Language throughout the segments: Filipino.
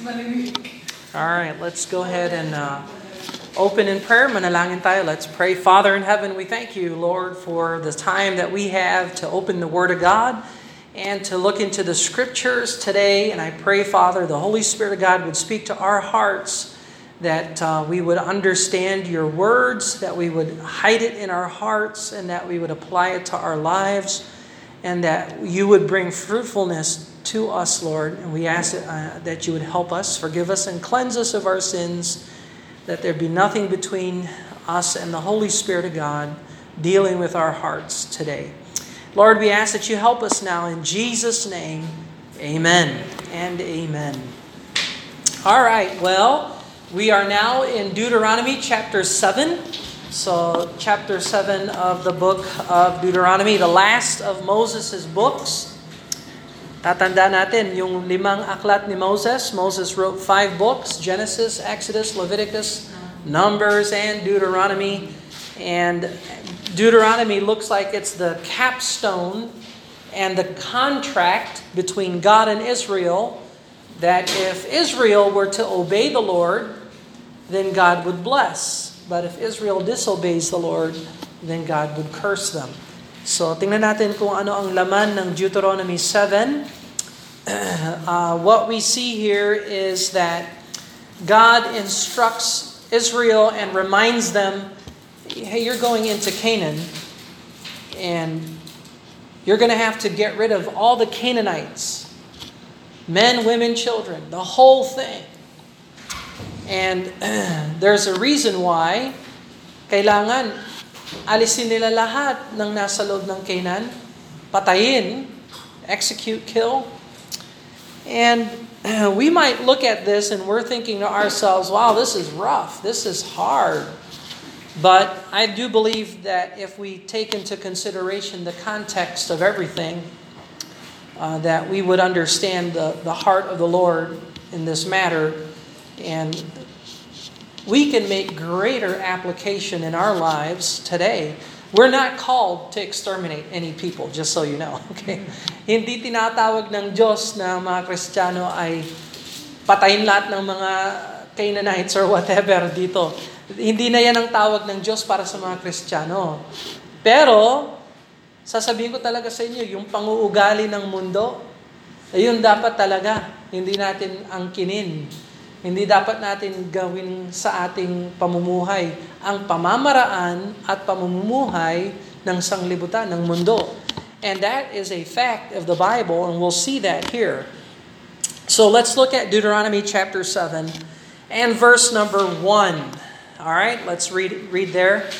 All right, let's go ahead and uh, open in prayer. Manalangin tayo. Let's pray. Father in heaven, we thank you, Lord, for the time that we have to open the Word of God and to look into the Scriptures today. And I pray, Father, the Holy Spirit of God would speak to our hearts, that uh, we would understand your words, that we would hide it in our hearts, and that we would apply it to our lives, and that you would bring fruitfulness to us, Lord. And we ask uh, that you would help us, forgive us, and cleanse us of our sins, that there be nothing between us and the Holy Spirit of God dealing with our hearts today. Lord, we ask that you help us now in Jesus' name. Amen and amen. All right, well, we are now in Deuteronomy chapter 7. So, chapter 7 of the book of Deuteronomy, the last of Moses' books. Tatanda natin yung limang aklat ni Moses. Moses wrote five books, Genesis, Exodus, Leviticus, Numbers, and Deuteronomy. And Deuteronomy looks like it's the capstone and the contract between God and Israel that if Israel were to obey the Lord, then God would bless. But if Israel disobeys the Lord, then God would curse them. So, tingnan natin kung ano ang laman ng Deuteronomy 7. Uh, what we see here is that God instructs Israel and reminds them, hey, you're going into Canaan, and you're going to have to get rid of all the Canaanites men, women, children, the whole thing. And there's a reason why kailangan alisin nila lahat ng nasa loob ng Canaan, patayin, execute, kill. And we might look at this and we're thinking to ourselves, wow, this is rough, this is hard. But I do believe that if we take into consideration the context of everything, uh, that we would understand the, the heart of the Lord in this matter. And we can make greater application in our lives today. We're not called to exterminate any people, just so you know. Okay? Hindi tinatawag ng Diyos na mga Kristiyano ay patayin lahat ng mga Canaanites or whatever dito. Hindi na yan ang tawag ng Diyos para sa mga Kristiyano. Pero, sasabihin ko talaga sa inyo, yung panguugali ng mundo, ayun dapat talaga, hindi natin angkinin hindi dapat natin gawin sa ating pamumuhay ang pamamaraan at pamumuhay ng sanglibutan ng mundo. And that is a fact of the Bible, and we'll see that here. So let's look at Deuteronomy chapter 7 and verse number 1. All right, let's read, read there.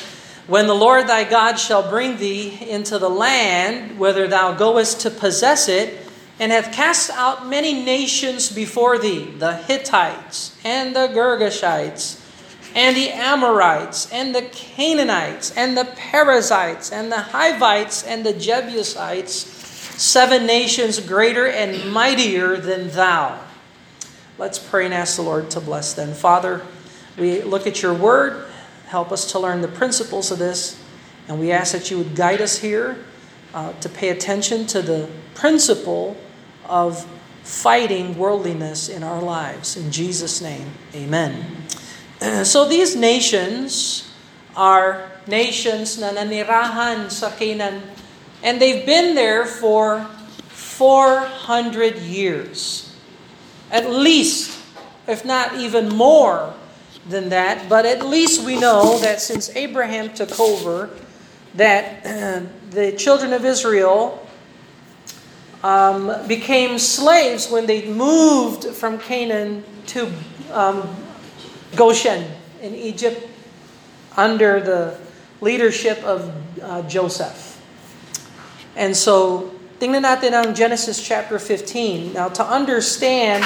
When the Lord thy God shall bring thee into the land, whither thou goest to possess it, and hath cast out many nations before thee, the Hittites, and the Girgashites, and the Amorites, and the Canaanites, and the Perizzites, and the Hivites, and the Jebusites, seven nations greater and mightier than thou. Let's pray and ask the Lord to bless them. Father, we look at your word. Help us to learn the principles of this. And we ask that you would guide us here uh, to pay attention to the principle of fighting worldliness in our lives. In Jesus' name, amen. So these nations are nations na nanirahan sa Canaan and they've been there for 400 years. At least, if not even more than that, but at least we know that since Abraham took over, that the children of Israel um, became slaves when they moved from Canaan to um, Goshen in Egypt under the leadership of uh, Joseph. And so, tingnan natin ang Genesis chapter 15. Now, to understand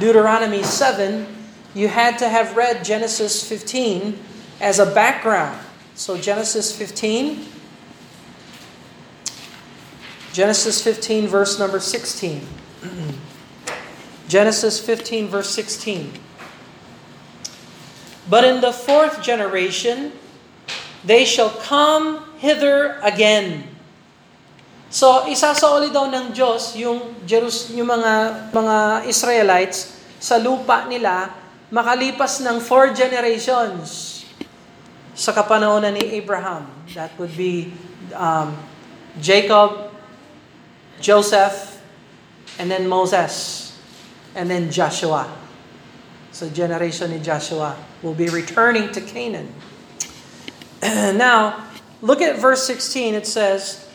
Deuteronomy 7, you had to have read Genesis 15 as a background. So, Genesis 15, Genesis 15, verse number 16. Genesis 15, verse 16. But in the fourth generation, they shall come hither again. So, isasauli daw ng Diyos yung, Jerus, yung mga, mga Israelites sa lupa nila makalipas ng four generations sa kapanahonan ni Abraham. That would be um, Jacob, Joseph, and then Moses, and then Joshua. So generation in Joshua will be returning to Canaan. now, look at verse 16. It says,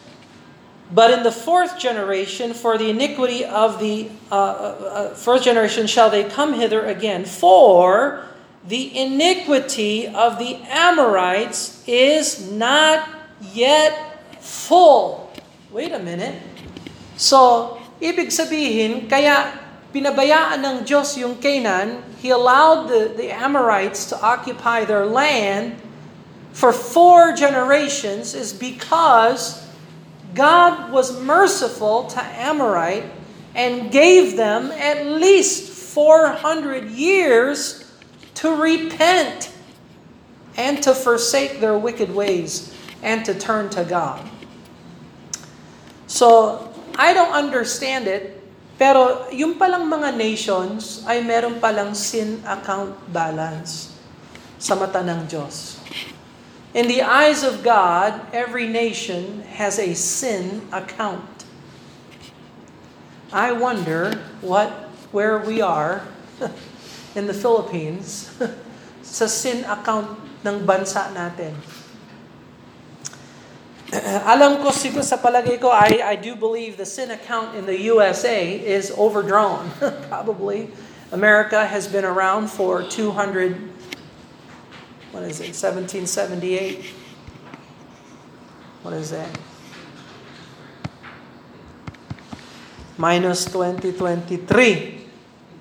But in the fourth generation, for the iniquity of the uh, uh, uh, first generation shall they come hither again. For the iniquity of the Amorites is not yet full. Wait a minute. So, ibig sabihin, kaya pinabayaan ng Diyos yung Canaan, He allowed the, the Amorites to occupy their land for four generations is because God was merciful to Amorite and gave them at least 400 years to repent and to forsake their wicked ways and to turn to God. So, I don't understand it, pero yung palang mga nations ay meron palang sin account balance sa mata ng Diyos. In the eyes of God, every nation has a sin account. I wonder what where we are in the Philippines sa sin account ng bansa natin. Alam ko siguro sa palagay ko, I, I do believe the sin account in the USA is overdrawn. Probably. America has been around for 200 what is it, 1778? What is that? Minus 2023.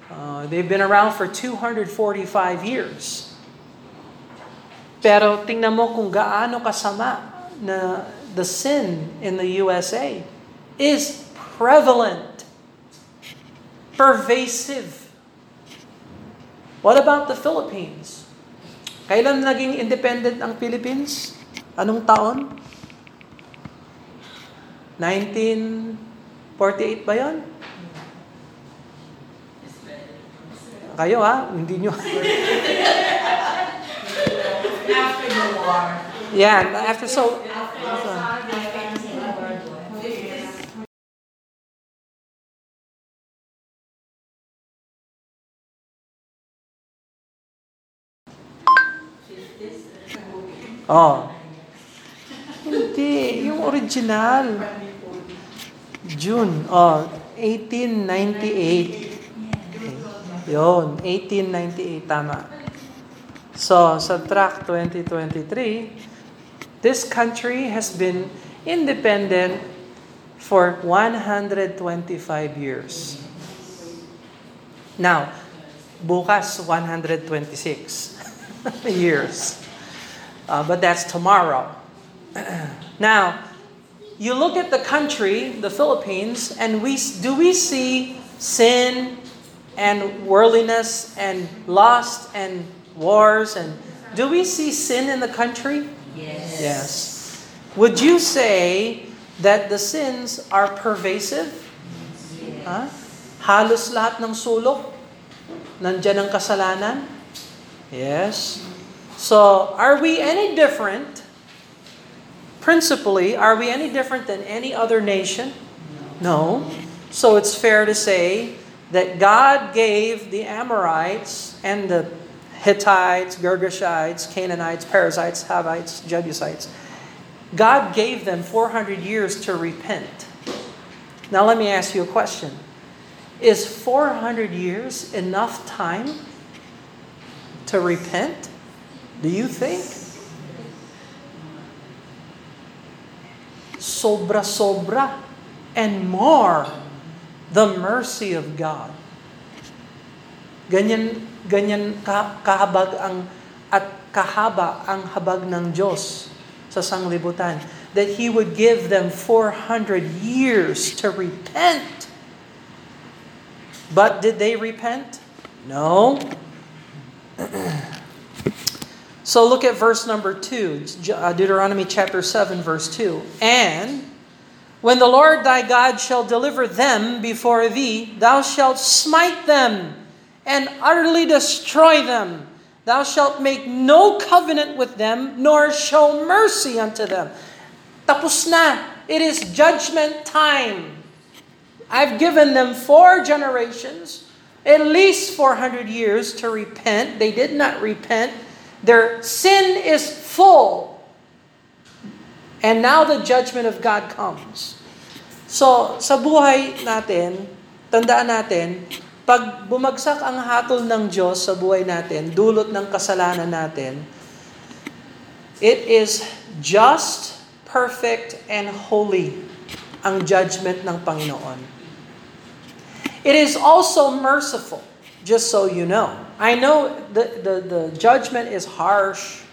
Uh, they've been around for 245 years. Pero tingnan mo kung gaano kasama na the sin in the USA is prevalent, pervasive. What about the Philippines? Kailan naging independent ang Philippines? Anong taon? 1948 ba yon? Kayo ha? Hindi nyo. After the war. Yeah, after so... Oh. Hindi, yung original. June, oh, 1898. Yon, 1898, tama. So, sa track 2023, this country has been independent for 125 years. Now, bukas 126 years. Uh, but that's tomorrow. now, you look at the country, the Philippines, and we do we see sin and worldliness and lust and wars and do we see sin in the country? Yes. Yes. Would you say that the sins are pervasive? Ha? Halos lahat ng sulok nandyan ang kasalanan? Yes. So, are we any different? Principally, are we any different than any other nation? No. So it's fair to say that God gave the Amorites and the Hittites, Girgashites, Canaanites, Perizzites, Havites, Jebusites, God gave them 400 years to repent. Now let me ask you a question. Is 400 years enough time to repent? Do you think? Sobra-sobra and more the mercy of God. Ganyan ganyan kahabag ang at kahaba ang habag ng Diyos sa sanglibutan that he would give them 400 years to repent. But did they repent? No. So look at verse number 2, uh, Deuteronomy chapter 7, verse 2. And when the Lord thy God shall deliver them before thee, thou shalt smite them and utterly destroy them. Thou shalt make no covenant with them, nor show mercy unto them. Tapos na. It is judgment time. I've given them four generations, at least 400 years to repent. They did not repent. Their sin is full. And now the judgment of God comes. So, sa buhay natin, tandaan natin, pag bumagsak ang hatol ng Diyos sa buhay natin, dulot ng kasalanan natin, it is just, perfect, and holy ang judgment ng Panginoon. It is also merciful, just so you know. I know the, the, the judgment is harsh,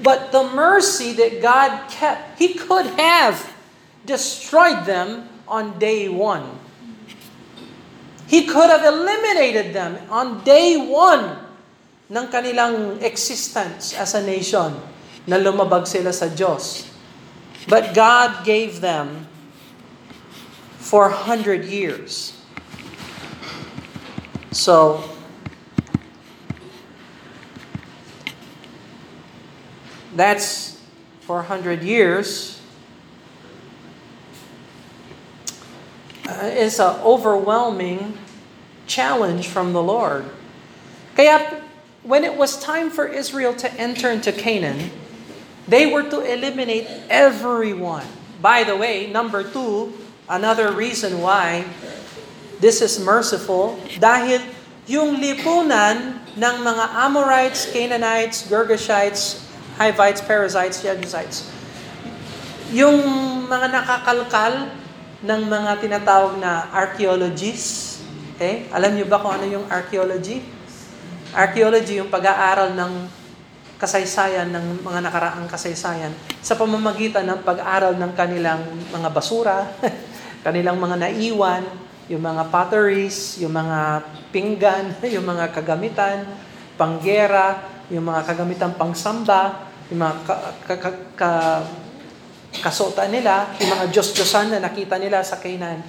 but the mercy that God kept, He could have destroyed them on day one. He could have eliminated them on day one ng kanilang existence as a nation na lumabag sila sa Diyos. But God gave them 400 years. So, that's 400 years. Uh, it's an overwhelming challenge from the Lord. Kaya, when it was time for Israel to enter into Canaan, they were to eliminate everyone. By the way, number two, another reason why this is merciful, dahil yung lipunan ng mga Amorites, Canaanites, Girgashites, Hivites, Perizzites, Jebusites, yung mga nakakalkal ng mga tinatawag na archaeologists, okay? Alam niyo ba kung ano yung archaeology? Archaeology, yung pag-aaral ng kasaysayan ng mga nakaraang kasaysayan sa pamamagitan ng pag-aral ng kanilang mga basura, kanilang mga naiwan, yung mga potteries, yung mga pinggan, yung mga kagamitan, panggera, yung mga kagamitan pangsamba, yung mga ka, ka, ka, ka, kasota nila, yung mga Diyos-Diyosan na nakita nila sa Canaan.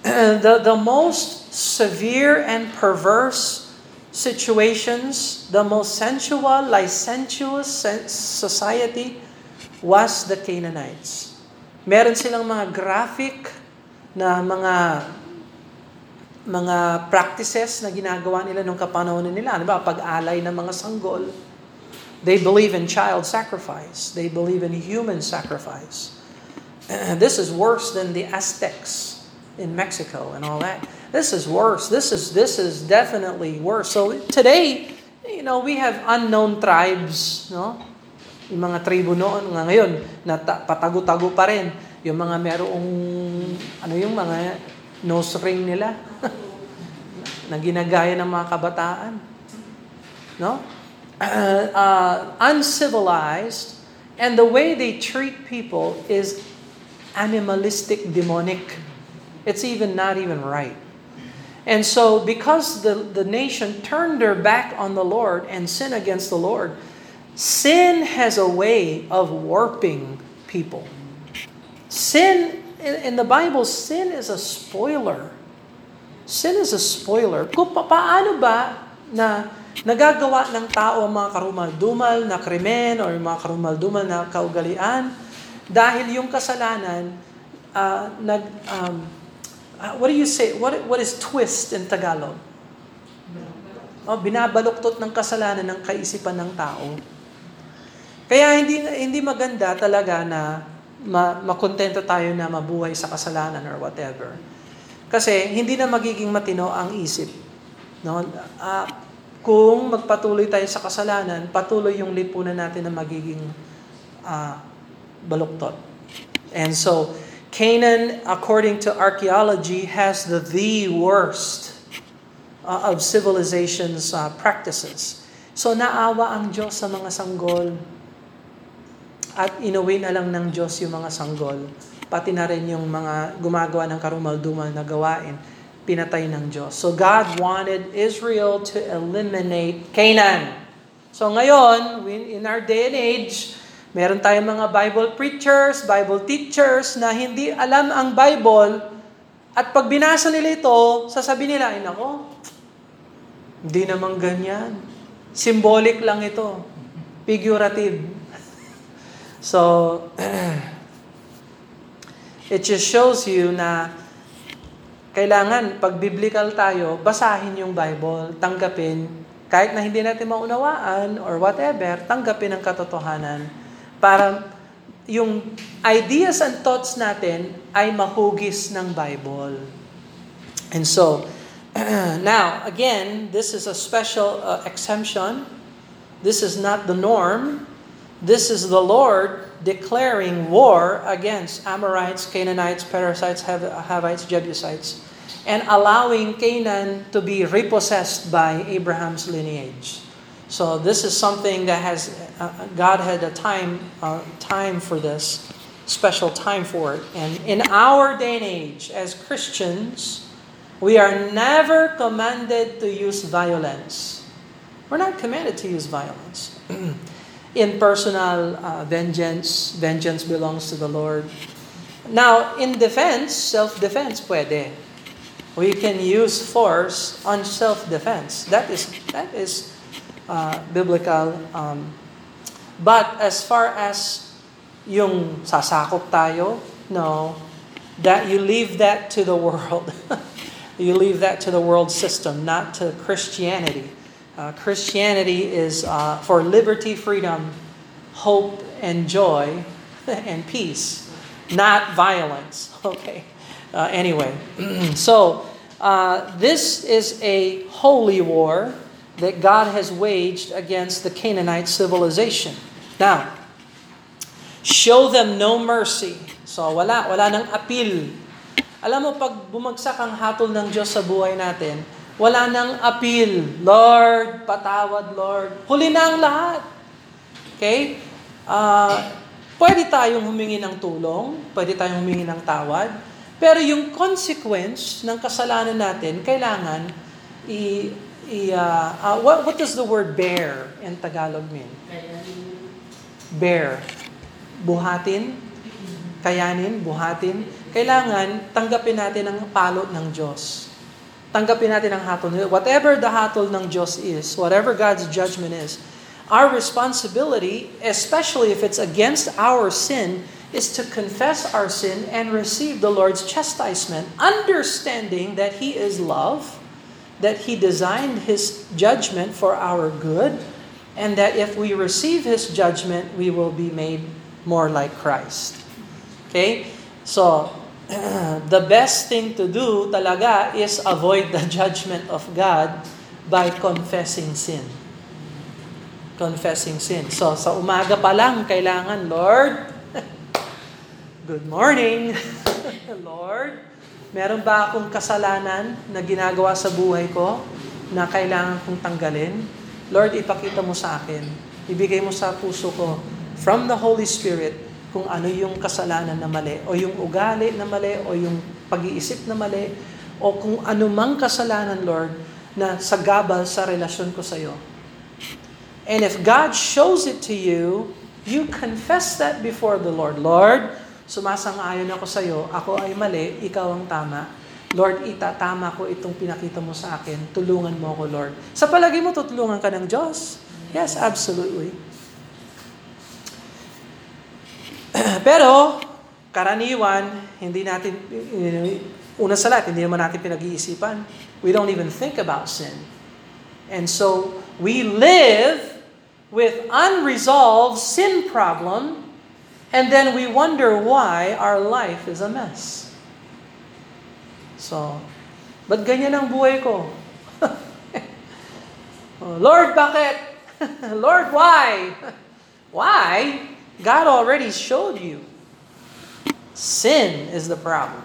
the, the most severe and perverse situations, the most sensual, licentious society was the Canaanites. Meron silang mga graphic na mga mga practices na ginagawa nila nung kapanahon nila. Ano ba? Pag-alay ng mga sanggol. They believe in child sacrifice. They believe in human sacrifice. this is worse than the Aztecs in Mexico and all that. This is worse. This is this is definitely worse. So today, you know, we have unknown tribes, no? Yung mga tribo noon nga ngayon na patago-tago pa rin. Yung mga merong ano yung mga nose ring nila na ginagaya ng mga kabataan. No? Uh, uh, uncivilized and the way they treat people is animalistic, demonic. It's even not even right. And so, because the, the nation turned their back on the Lord and sinned against the Lord, sin has a way of warping people. Sin, in, in the Bible, sin is a spoiler. Sin is a spoiler. Kung pa, paano ba na nagagawa ng tao ang mga karumal-dumal na krimen o yung mga karumal-dumal na kaugalian dahil yung kasalanan uh, nag um, uh, what do you say? What what is twist in Tagalog? Oh, binabaluktot ng kasalanan ng kaisipan ng tao. Kaya hindi hindi maganda talaga na ma, makontento tayo na mabuhay sa kasalanan or whatever. Kasi hindi na magiging matino ang isip. No? Uh, kung magpatuloy tayo sa kasalanan, patuloy yung lipunan natin na magiging uh, baluktot. And so, Canaan, according to archaeology, has the the worst uh, of civilization's uh, practices. So naawa ang Diyos sa mga sanggol at inuwi na lang ng Diyos yung mga sanggol. Pati na rin yung mga gumagawa ng karumal-dumal na gawain, pinatay ng Diyos. So God wanted Israel to eliminate Canaan. So ngayon, in our day and age, Meron tayong mga Bible preachers, Bible teachers na hindi alam ang Bible at pag binasa nila ito, sasabihin nila, ay nako, Hindi naman ganyan. Symbolic lang ito. Figurative. So, it just shows you na kailangan, pag biblical tayo, basahin yung Bible, tanggapin, kahit na hindi natin maunawaan or whatever, tanggapin ang katotohanan para yung ideas and thoughts natin ay mahugis ng Bible. And so, now, again, this is a special uh, exemption. This is not the norm. This is the Lord declaring war against Amorites, Canaanites, Perizzites, Havites, Jebusites, and allowing Canaan to be repossessed by Abraham's lineage. So this is something that has uh, God had a time uh, time for this, special time for it. And in our day and age, as Christians, we are never commanded to use violence. We're not commanded to use violence. in personal uh, vengeance, vengeance belongs to the Lord. Now, in defense, self-defense, pwede. We can use force on self-defense. That is that is uh, biblical. Um, but as far as yung sasakop tayo, no, that you leave that to the world. you leave that to the world system, not to Christianity. Uh, Christianity is uh, for liberty, freedom, hope, and joy, and peace, not violence. Okay. Uh, anyway, so uh, this is a holy war that God has waged against the Canaanite civilization. Now, show them no mercy. So wala, wala nang appeal. Alam mo, pag bumagsak ang hatol ng Diyos sa buhay natin, wala nang appeal. Lord, patawad, Lord. Huli na ang lahat. Okay? Uh, pwede tayong humingi ng tulong, pwede tayong humingi ng tawad, pero yung consequence ng kasalanan natin, kailangan i i, uh, uh, what, what does the word bear in Tagalog mean? Bear. Buhatin, kayanin, buhatin. Kailangan tanggapin natin ang palo ng Diyos. Tanggapin natin ang hatol. Whatever the hatol ng Diyos is, whatever God's judgment is, our responsibility, especially if it's against our sin, is to confess our sin and receive the Lord's chastisement, understanding that He is love, that He designed His judgment for our good, and that if we receive His judgment, we will be made more like Christ. Okay? So, the best thing to do talaga is avoid the judgment of God by confessing sin. Confessing sin. So, sa umaga pa lang, kailangan, Lord, good morning, Lord, Meron ba akong kasalanan na ginagawa sa buhay ko na kailangan kong tanggalin? Lord, ipakita mo sa akin. Ibigay mo sa puso ko from the Holy Spirit kung ano yung kasalanan na mali o yung ugali na mali o yung pag-iisip na mali o kung anumang kasalanan, Lord, na sagabal sa relasyon ko sa iyo. And if God shows it to you, you confess that before the Lord. Lord, sumasang-ayon ako sa iyo, ako ay mali, ikaw ang tama. Lord, itatama ko itong pinakita mo sa akin. Tulungan mo ako, Lord. Sa palagi mo, tutulungan ka ng Diyos. Yes, absolutely. Pero, karaniwan, hindi natin, una sa lahat, hindi naman natin pinag-iisipan. We don't even think about sin. And so, we live with unresolved sin problem And then we wonder why our life is a mess. So, ba't ganyan ang buhay ko? Oh, Lord, bakit? Lord, why? Why? God already showed you. Sin is the problem.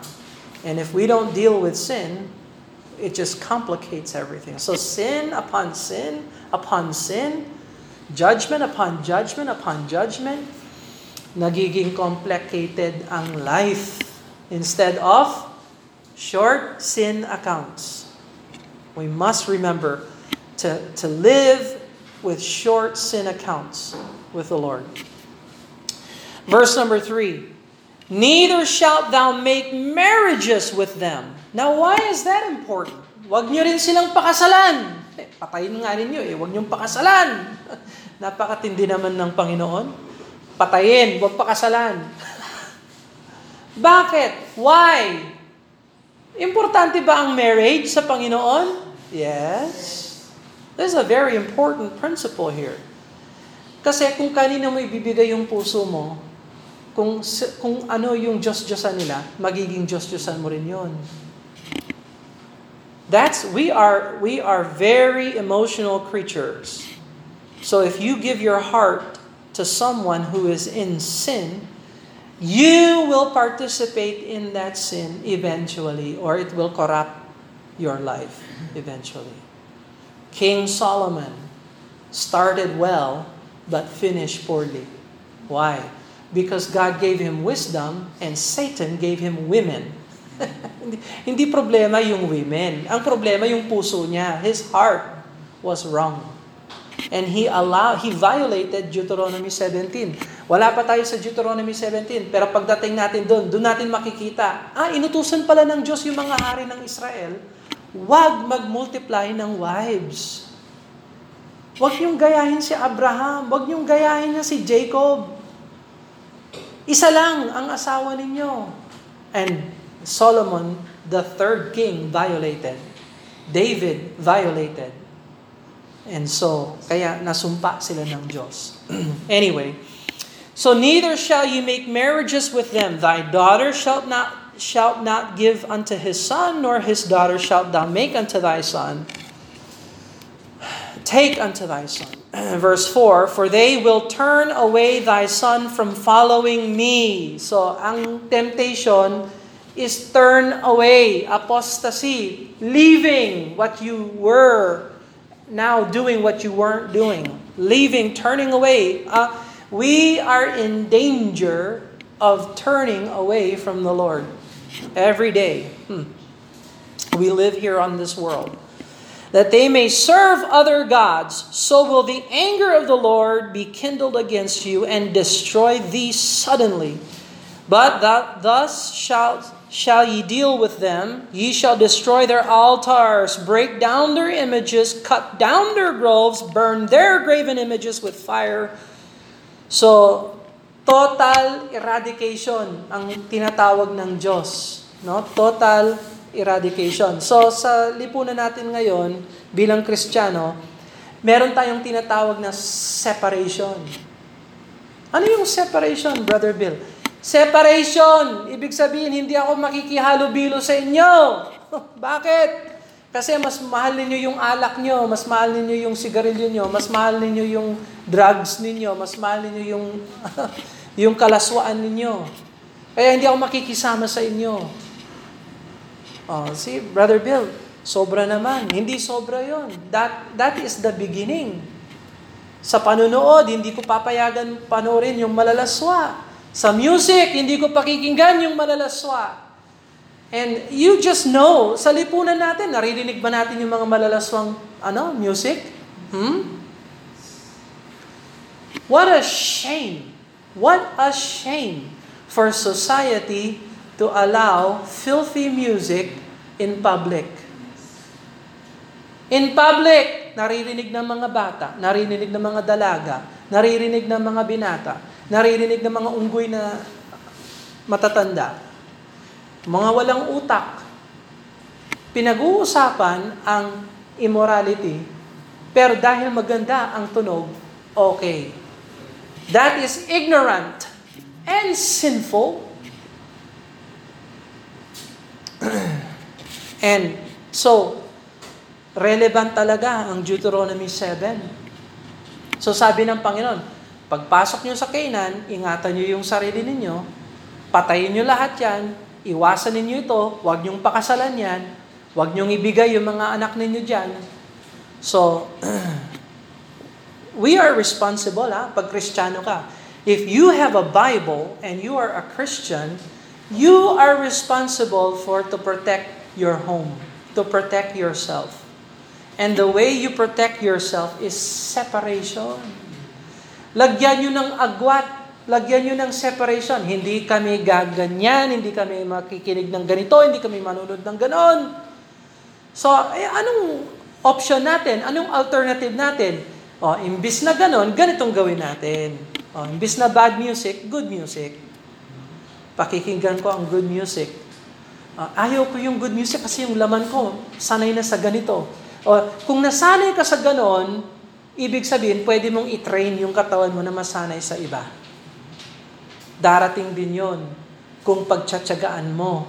And if we don't deal with sin, it just complicates everything. So sin upon sin upon sin, judgment upon judgment upon judgment, nagiging complicated ang life instead of short sin accounts. We must remember to, to live with short sin accounts with the Lord. Verse number three Neither shalt thou make marriages with them. Now, why is that important? Huwag niyo rin silang pakasalan. Eh, patayin nga ninyo eh, huwag niyong pakasalan. Napakatindi naman ng Panginoon. Patayin, huwag pakasalan. Bakit? Why? Importante ba ang marriage sa Panginoon? Yes. This is a very important principle here. Kasi kung kanino mo ibibigay yung puso mo, kung, kung ano yung Diyos-Diyosan nila, magiging Diyos-Diyosan mo rin yon. That's, we are, we are very emotional creatures. So if you give your heart to someone who is in sin, you will participate in that sin eventually, or it will corrupt your life eventually. King Solomon started well, but finished poorly. Why? Because God gave him wisdom and Satan gave him women. hindi, hindi problema yung women. Ang problema yung puso niya. His heart was wrong. And he allowed, he violated Deuteronomy 17. Wala pa tayo sa Deuteronomy 17, pero pagdating natin doon, doon natin makikita, ah, inutusan pala ng Diyos yung mga hari ng Israel Huwag mag-multiply ng wives. Huwag niyong gayahin si Abraham. Huwag niyong gayahin niya si Jacob. Isa lang ang asawa ninyo. And Solomon, the third king, violated. David violated. And so, kaya nasumpa sila ng Diyos. anyway, so neither shall you make marriages with them. Thy daughter shalt not shalt not give unto his son, nor his daughter shalt thou make unto thy son. Take unto thy son. Verse 4, For they will turn away thy son from following me. So, ang temptation is turn away, apostasy, leaving what you were, now doing what you weren't doing. Leaving, turning away. Uh, we are in danger of turning away from the Lord. Every day. Hmm. We live here on this world. That they may serve other gods, so will the anger of the Lord be kindled against you and destroy thee suddenly. But that thus shall, ye deal with them. Ye shall destroy their altars, break down their images, cut down their groves, burn their graven images with fire. So, Total eradication ang tinatawag ng Diyos. No? Total eradication. So sa lipunan natin ngayon, bilang Kristiyano, meron tayong tinatawag na separation. Ano yung separation, Brother Bill? Separation! Ibig sabihin, hindi ako makikihalubilo sa inyo. Bakit? Kasi mas mahal ninyo yung alak nyo, mas mahal ninyo yung sigarilyo nyo, mas mahal ninyo yung drugs ninyo, mas mahal ninyo yung yung kalaswaan ninyo. Kaya hindi ako makikisama sa inyo. Oh, see, Brother Bill, sobra naman. Hindi sobra yon. That, that is the beginning. Sa panunood, hindi ko papayagan panoorin yung malalaswa. Sa music, hindi ko pakikinggan yung malalaswa. And you just know, sa lipunan natin, naririnig ba natin yung mga malalaswang ano, music? Hmm? What a shame What a shame for society to allow filthy music in public. In public, naririnig ng mga bata, naririnig ng mga dalaga, naririnig ng mga binata, naririnig ng mga unggoy na matatanda, mga walang utak. Pinag-uusapan ang immorality, pero dahil maganda ang tunog, okay that is ignorant and sinful. and so, relevant talaga ang Deuteronomy 7. So sabi ng Panginoon, pagpasok nyo sa Canaan, ingatan nyo yung sarili ninyo, patayin nyo lahat yan, iwasan ninyo ito, huwag nyong pakasalan yan, huwag nyong ibigay yung mga anak ninyo dyan. So, we are responsible ha, pag Kristiyano ka. If you have a Bible and you are a Christian, you are responsible for to protect your home, to protect yourself. And the way you protect yourself is separation. Lagyan nyo ng agwat, lagyan nyo ng separation. Hindi kami gaganyan, hindi kami makikinig ng ganito, hindi kami manunod ng ganon. So, eh, anong option natin? Anong alternative natin? O, imbis na ganon, ganitong gawin natin. O, imbis na bad music, good music. Pakikinggan ko ang good music. Uh, ayaw ko yung good music kasi yung laman ko, sanay na sa ganito. O, kung nasanay ka sa ganon, ibig sabihin, pwede mong i-train yung katawan mo na masanay sa iba. Darating din yon kung pagtsatsagaan mo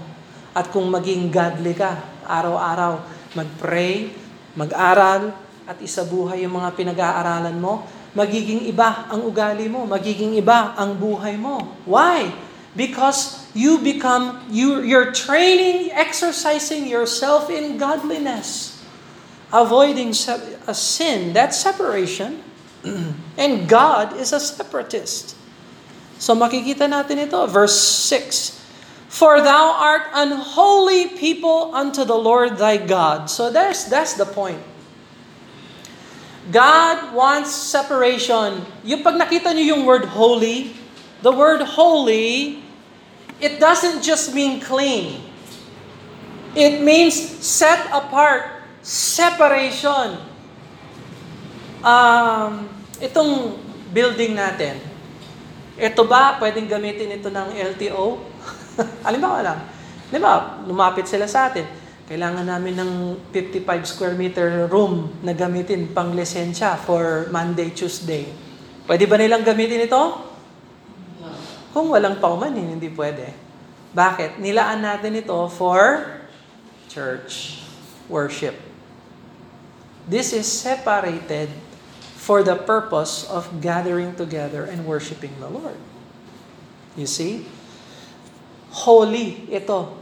at kung maging godly ka, araw-araw, mag-pray, mag-aral, at isabuhay yung mga pinag-aaralan mo, magiging iba ang ugali mo, magiging iba ang buhay mo. Why? Because you become, you, you're training, exercising yourself in godliness. Avoiding a sin, that's separation. and God is a separatist. So makikita natin ito, verse 6. For thou art unholy people unto the Lord thy God. So that's, that's the point. God wants separation. Yung pag nakita niyo yung word holy, the word holy, it doesn't just mean clean. It means set apart, separation. Um, itong building natin, ito ba pwedeng gamitin ito ng LTO? Halimbawa lang, di ba, lumapit sila sa atin. Kailangan namin ng 55 square meter room na gamitin pang lisensya for Monday, Tuesday. Pwede ba nilang gamitin ito? Kung walang paumanin, hindi pwede. Bakit? Nilaan natin ito for church worship. This is separated for the purpose of gathering together and worshiping the Lord. You see? holy ito.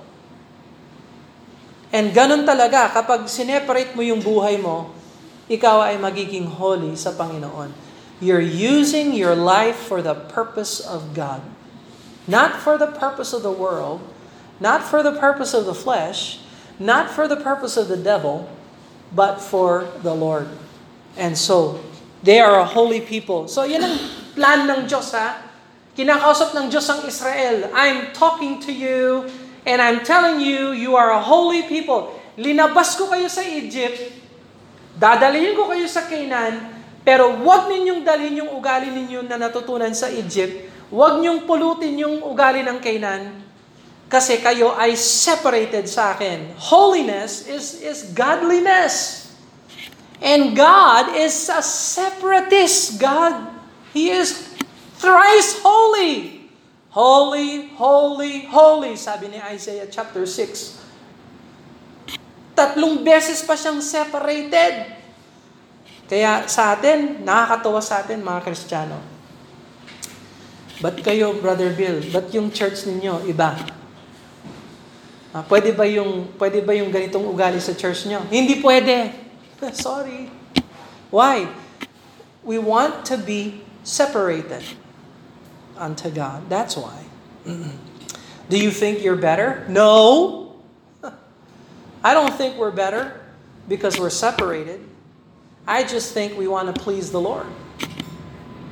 And ganun talaga, kapag sineparate mo yung buhay mo, ikaw ay magiging holy sa Panginoon. You're using your life for the purpose of God. Not for the purpose of the world, not for the purpose of the flesh, not for the purpose of the devil, but for the Lord. And so, they are a holy people. So, yan ang plan ng Diyos ha. Kinakausap ng Diyos ang Israel. I'm talking to you and I'm telling you, you are a holy people. Linabas ko kayo sa Egypt, dadalhin ko kayo sa Canaan, pero huwag ninyong dalhin yung ugali ninyo na natutunan sa Egypt. Huwag ninyong pulutin yung ugali ng Canaan kasi kayo ay separated sa akin. Holiness is, is godliness. And God is a separatist God. He is Thrice holy. Holy, holy, holy, sabi ni Isaiah chapter 6. Tatlong beses pa siyang separated. Kaya sa atin, nakakatawa sa atin mga Kristiyano. Ba't kayo, Brother Bill, ba't yung church ninyo iba? Ah, pwede ba yung pwede ba yung ganitong ugali sa church niyo? Hindi pwede. Sorry. Why? We want to be separated unto God. That's why. Do you think you're better? No. I don't think we're better because we're separated. I just think we want to please the Lord.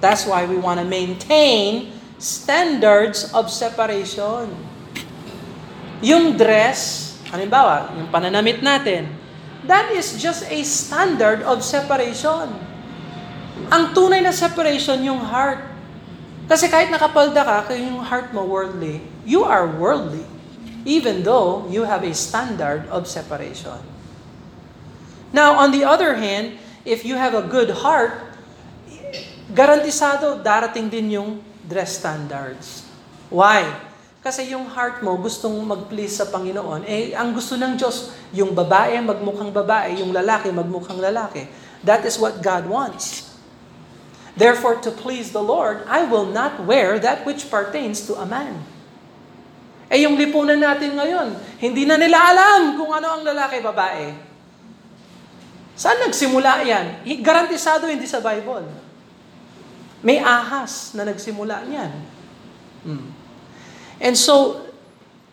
That's why we want to maintain standards of separation. Yung dress, halimbawa, yung pananamit natin, that is just a standard of separation. Ang tunay na separation, yung heart. Kasi kahit nakapalda ka, kaya yung heart mo worldly, you are worldly. Even though you have a standard of separation. Now, on the other hand, if you have a good heart, garantisado darating din yung dress standards. Why? Kasi yung heart mo gustong mag-please sa Panginoon, eh ang gusto ng Diyos, yung babae magmukhang babae, yung lalaki magmukhang lalaki. That is what God wants. Therefore, to please the Lord, I will not wear that which pertains to a man. Eh yung lipunan natin ngayon, hindi na nila alam kung ano ang lalaki, babae. Saan nagsimula yan? Garantisado hindi sa Bible. May ahas na nagsimula niyan. Hmm. And so,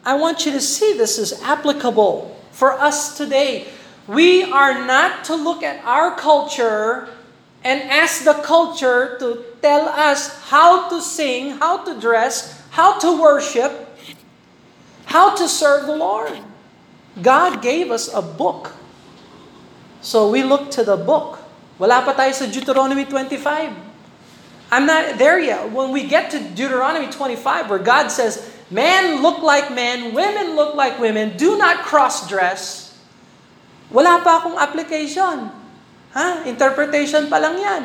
I want you to see this is applicable for us today. We are not to look at our culture and ask the culture to tell us how to sing, how to dress, how to worship, how to serve the Lord. God gave us a book. So we look to the book. Wala pa tayo sa Deuteronomy 25. I'm not there yet. When we get to Deuteronomy 25, where God says, Men look like men, women look like women, do not cross-dress. Wala pa akong application. Ha? Interpretation pa lang yan.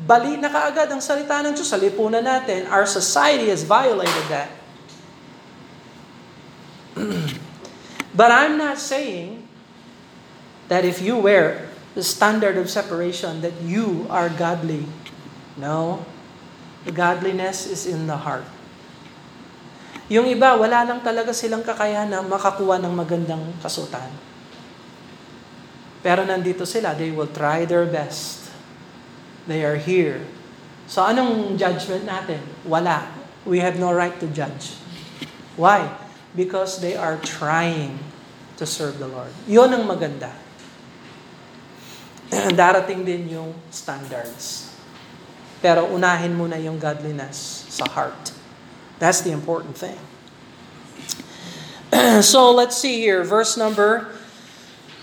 Bali na kaagad ang salita ng Diyos sa lipunan natin. Our society has violated that. but I'm not saying that if you wear the standard of separation that you are godly. No. Godliness is in the heart. Yung iba, wala lang talaga silang kakayahan makakuha ng magandang kasutan. Pero nandito sila, they will try their best. They are here. So anong judgment natin? Wala. We have no right to judge. Why? Because they are trying to serve the Lord. Yun ang maganda. Darating din yung standards. Pero unahin muna yung godliness sa heart. That's the important thing. so let's see here, verse number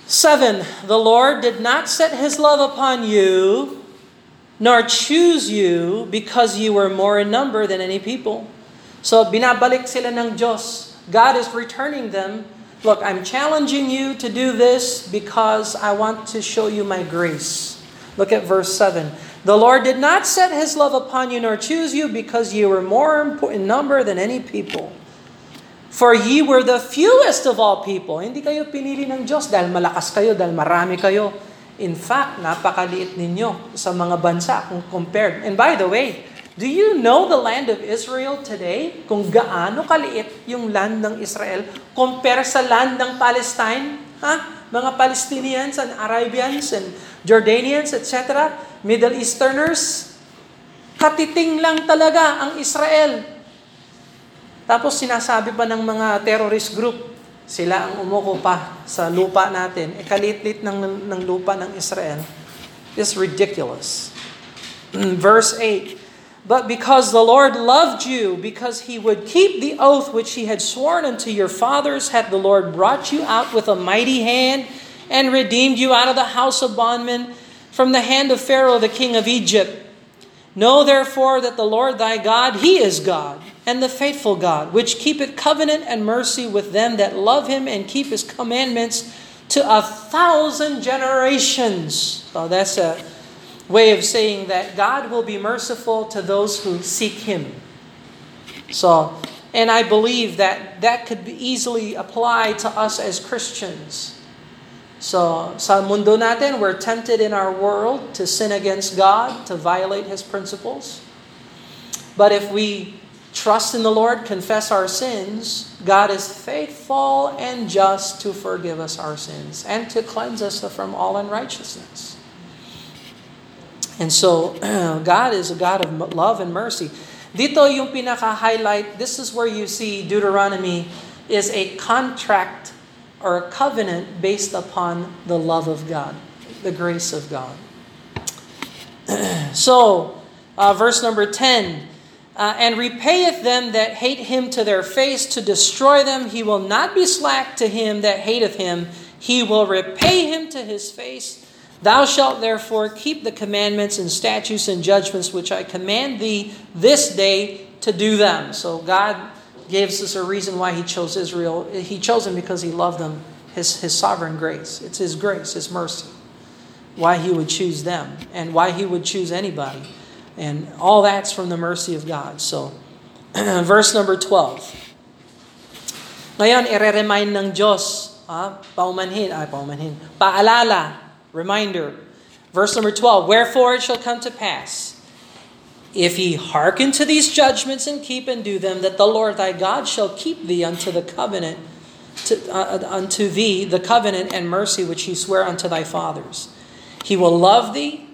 7. The Lord did not set his love upon you, nor choose you because you were more in number than any people. So binabalik sila ng Diyos. God is returning them. Look, I'm challenging you to do this because I want to show you my grace. Look at verse 7. The Lord did not set his love upon you nor choose you because you were more in number than any people. For ye were the fewest of all people. Hindi kayo pinili ng Diyos dahil malakas kayo, dahil marami kayo. In fact, napakaliit ninyo sa mga bansa kung compared. And by the way, do you know the land of Israel today? Kung gaano kaliit yung land ng Israel compare sa land ng Palestine? Ha? Mga Palestinians and Arabians and Jordanians, etc. Middle Easterners, katiting lang talaga ang Israel. Tapos sinasabi pa ng mga terrorist group, sila ang umuko pa sa lupa natin. E kalitlit ng, ng lupa ng Israel. It's ridiculous. Verse 8, But because the Lord loved you, because he would keep the oath which he had sworn unto your fathers, hath the Lord brought you out with a mighty hand and redeemed you out of the house of bondmen from the hand of Pharaoh the king of Egypt. Know therefore that the Lord thy God, he is God, and the faithful God, which keepeth covenant and mercy with them that love him and keep his commandments to a thousand generations. So that's a way of saying that God will be merciful to those who seek him. So, and I believe that that could be easily apply to us as Christians. So, sa mundo natin, we're tempted in our world to sin against God, to violate His principles. But if we trust in the Lord, confess our sins, God is faithful and just to forgive us our sins and to cleanse us from all unrighteousness. And so, God is a God of love and mercy. Dito yung pinaka-highlight, this is where you see Deuteronomy is a contract or a covenant based upon the love of God, the grace of God. so, uh, verse number 10 uh, And repayeth them that hate him to their face to destroy them. He will not be slack to him that hateth him, he will repay him to his face. Thou shalt therefore keep the commandments and statutes and judgments which I command thee this day to do them. So, God gives us a reason why he chose Israel. He chose them because he loved them, his, his sovereign grace. It's his grace, his mercy. Why he would choose them and why he would choose anybody. And all that's from the mercy of God. So, verse number 12. Ngayon, ire-remind ng Diyos, ah, paumanhin, ay paumanhin, paalala, reminder. Verse number 12, Wherefore it shall come to pass, if ye hearken to these judgments and keep and do them, that the Lord thy God shall keep thee unto the covenant, to, uh, unto thee the covenant and mercy which he sware unto thy fathers. He will love thee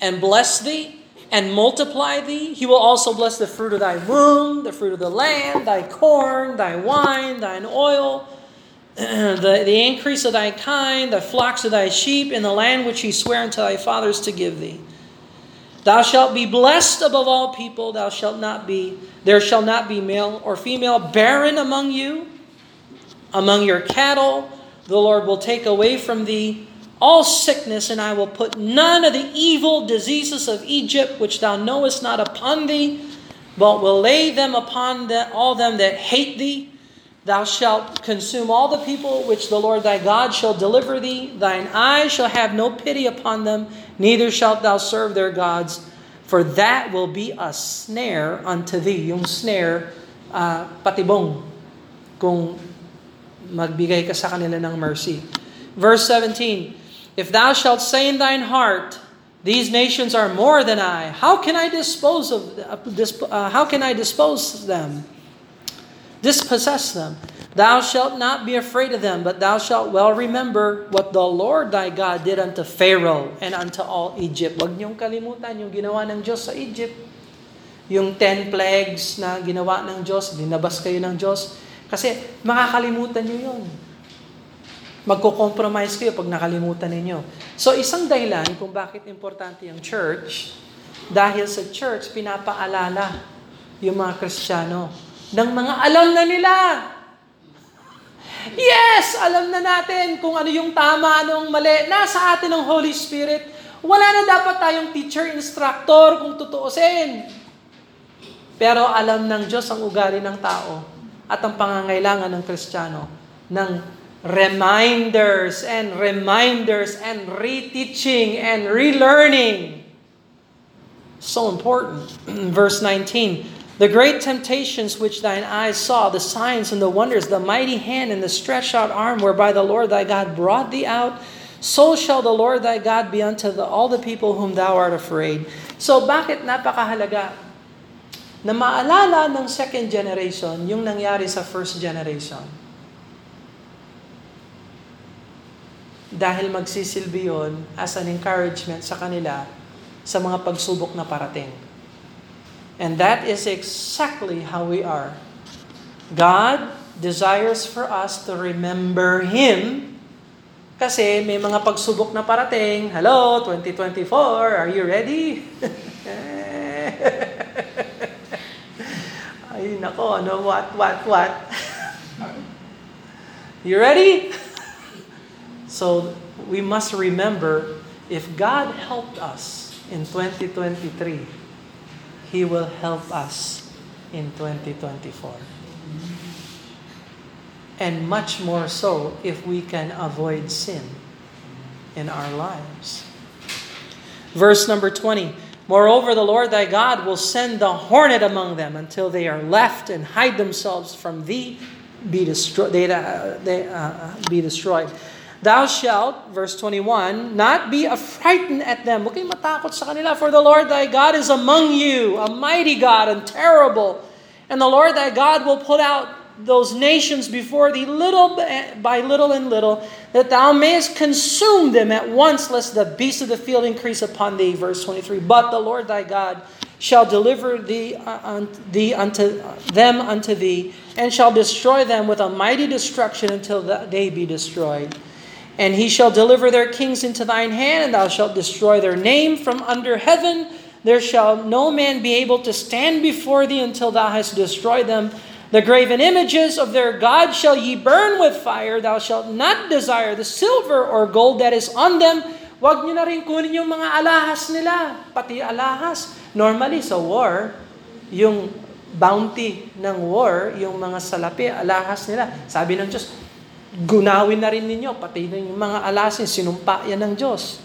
and bless thee and multiply thee. He will also bless the fruit of thy womb, the fruit of the land, thy corn, thy wine, thine oil, the, the increase of thy kind, the flocks of thy sheep, in the land which he sware unto thy fathers to give thee. Thou shalt be blessed above all people. Thou shalt not be, there shall not be male or female barren among you. Among your cattle, the Lord will take away from thee all sickness, and I will put none of the evil diseases of Egypt, which thou knowest not upon thee, but will lay them upon the, all them that hate thee. Thou shalt consume all the people which the Lord thy God shall deliver thee. Thine eyes shall have no pity upon them, neither shalt thou serve their gods, for that will be a snare unto thee. Yung snare, uh, patibong, kung magbigay ka sa kanila ng mercy. Verse 17, If thou shalt say in thine heart, These nations are more than I. How can I dispose of uh, how can I dispose them? Dispossess them. Thou shalt not be afraid of them, but thou shalt well remember what the Lord thy God did unto Pharaoh and unto all Egypt. Huwag niyong kalimutan yung ginawa ng Diyos sa Egypt. Yung ten plagues na ginawa ng Diyos, dinabas kayo ng Diyos. Kasi makakalimutan niyo yun magko-compromise kayo pag nakalimutan ninyo. So isang dahilan kung bakit importante yung church, dahil sa church, pinapaalala yung mga Kristiyano ng mga alam na nila. Yes, alam na natin kung ano yung tama, anong mali. Nasa atin ang Holy Spirit. Wala na dapat tayong teacher, instructor kung tutuusin. Pero alam ng Diyos ang ugali ng tao at ang pangangailangan ng Kristiyano ng reminders and reminders and reteaching and relearning. So important. Verse 19 The great temptations which thine eyes saw, the signs and the wonders, the mighty hand and the stretched out arm whereby the Lord thy God brought thee out, so shall the Lord thy God be unto the, all the people whom thou art afraid. So bakit napakahalaga na maalala ng second generation yung nangyari sa first generation? dahil magsisilbi yon as an encouragement sa kanila sa mga pagsubok na parating. And that is exactly how we are. God desires for us to remember Him kasi may mga pagsubok na parating. Hello, 2024, are you ready? Ay, nako, ano, what, what, what? you ready? So we must remember if God helped us in 2023, He will help us in 2024. And much more so if we can avoid sin in our lives. Verse number 20 Moreover, the Lord thy God will send the hornet among them until they are left and hide themselves from thee, be destroyed. They, uh, they uh, be destroyed. Thou shalt, verse 21, not be affrighted at them. Huwag kayong matakot sa kanila, for the Lord thy God is among you, a mighty God and terrible. And the Lord thy God will put out those nations before thee little by little and little, that thou mayest consume them at once, lest the beasts of the field increase upon thee. Verse 23. But the Lord thy God shall deliver thee, uh, thee unto them unto thee, and shall destroy them with a mighty destruction until they be destroyed. And he shall deliver their kings into thine hand, and thou shalt destroy their name from under heaven. There shall no man be able to stand before thee until thou hast destroyed them. The graven images of their God shall ye burn with fire. Thou shalt not desire the silver or gold that is on them. Huwag nyo na rin kunin yung mga alahas nila, pati alahas. Normally sa war, yung bounty ng war, yung mga salapi, alahas nila. Sabi ng Diyos, gunawin na rin ninyo, pati yung mga alasin, sinumpa yan ng Diyos.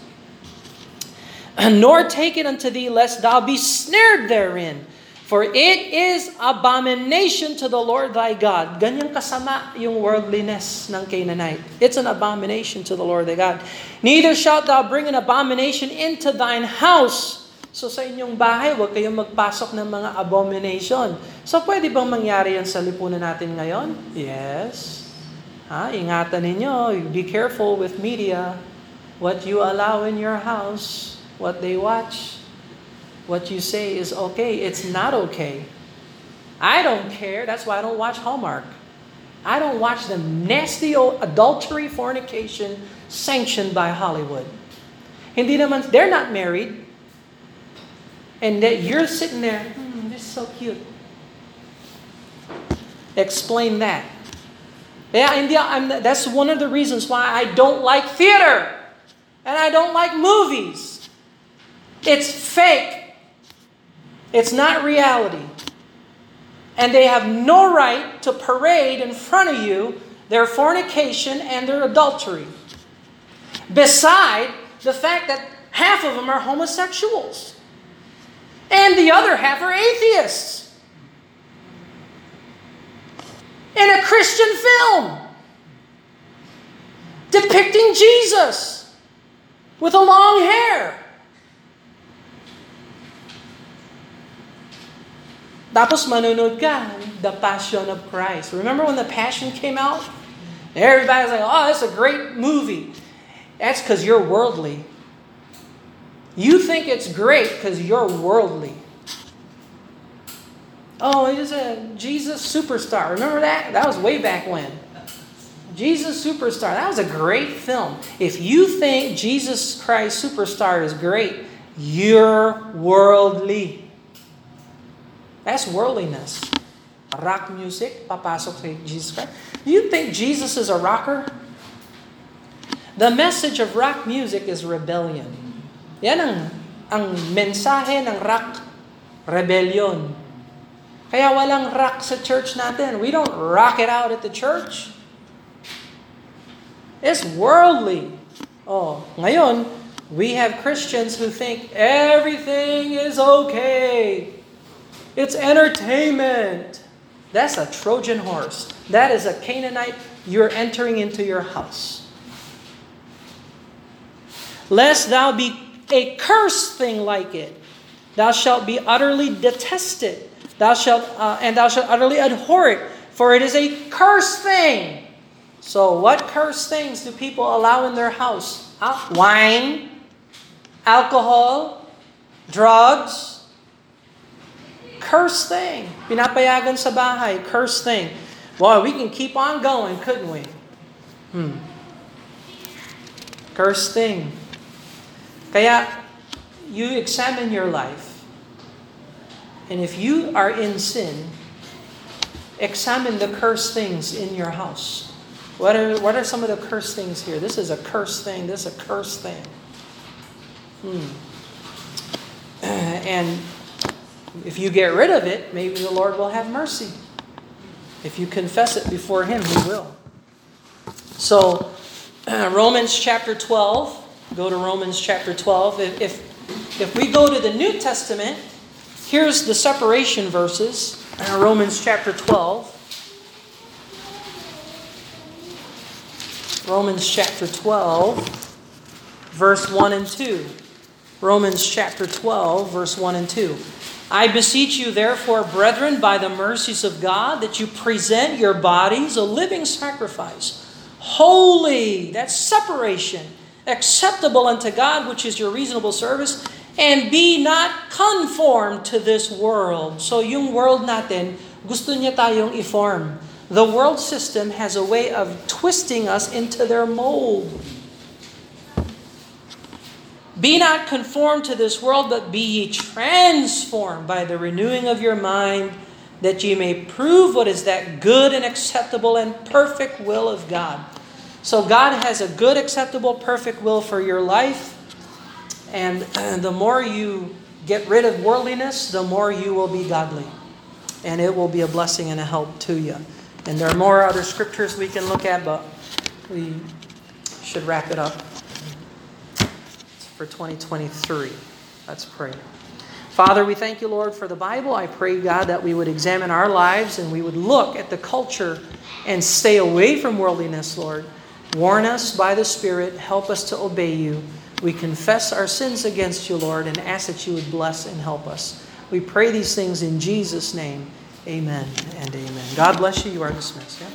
Nor take it unto thee, lest thou be snared therein. For it is abomination to the Lord thy God. Ganyang kasama yung worldliness ng Canaanite. It's an abomination to the Lord thy God. Neither shalt thou bring an abomination into thine house. So sa inyong bahay, huwag kayong magpasok ng mga abomination. So pwede bang mangyari yan sa lipunan natin ngayon? Yes. Ha, ingatan ninyo, be careful with media. What you allow in your house, what they watch, what you say is okay, it's not okay. I don't care. That's why I don't watch Hallmark. I don't watch the nasty old adultery, fornication sanctioned by Hollywood. Hindi naman, they're not married. And that you're sitting there, hmm, this is so cute. Explain that. Yeah, hindi, I'm, that's one of the reasons why I don't like theater. And I don't like movies. It's fake. It's not reality. And they have no right to parade in front of you their fornication and their adultery. Beside the fact that half of them are homosexuals. And the other half are atheists. In a Christian film depicting Jesus with a long hair. Tapos manunod ka, The Passion of Christ. Remember when The Passion came out? Everybody's like, oh, that's a great movie. That's because you're worldly. You think it's great because you're worldly. Oh, he's a Jesus superstar. Remember that? That was way back when. Jesus Superstar. That was a great film. If you think Jesus Christ Superstar is great, you're worldly. That's worldliness. Rock music, papasok sa Jesus Christ. You think Jesus is a rocker? The message of rock music is rebellion. Yan ang, ang mensahe ng rock, rebellion. Kaya walang rock sa church natin. We don't rock it out at the church. It's worldly. Oh, ngayon, we have Christians who think everything is okay. It's entertainment. That's a Trojan horse. That is a Canaanite. You're entering into your house. Lest thou be a cursed thing like it. Thou shalt be utterly detested. Thou shalt, uh, and thou shalt utterly abhor it, for it is a cursed thing. So, what cursed things do people allow in their house? Wine, alcohol, drugs. Cursed thing. Pinapayagan sa bahay, cursed thing. Boy, we can keep on going, couldn't we? Hmm. Cursed thing. Kaya, you examine your life. And if you are in sin, examine the cursed things in your house. What are, what are some of the cursed things here? This is a cursed thing. This is a cursed thing. Hmm. And if you get rid of it, maybe the Lord will have mercy. If you confess it before Him, He will. So, Romans chapter 12, go to Romans chapter 12. If, if, if we go to the New Testament, here's the separation verses, uh, Romans chapter 12. Romans chapter 12, verse 1 and 2. Romans chapter 12, verse 1 and 2. I beseech you, therefore, brethren, by the mercies of God, that you present your bodies a living sacrifice, holy, that's separation, acceptable unto God, which is your reasonable service, and be not conformed to this world. So yung world natin, gusto niya tayong i-form. The world system has a way of twisting us into their mold. Be not conformed to this world, but be ye transformed by the renewing of your mind, that ye may prove what is that good and acceptable and perfect will of God. So, God has a good, acceptable, perfect will for your life. And the more you get rid of worldliness, the more you will be godly. And it will be a blessing and a help to you. And there are more other scriptures we can look at, but we should wrap it up for 2023. Let's pray. Father, we thank you, Lord, for the Bible. I pray, God, that we would examine our lives and we would look at the culture and stay away from worldliness, Lord. Warn us by the Spirit. Help us to obey you. We confess our sins against you, Lord, and ask that you would bless and help us. We pray these things in Jesus' name. Amen and amen. God bless you. You are dismissed. Yeah?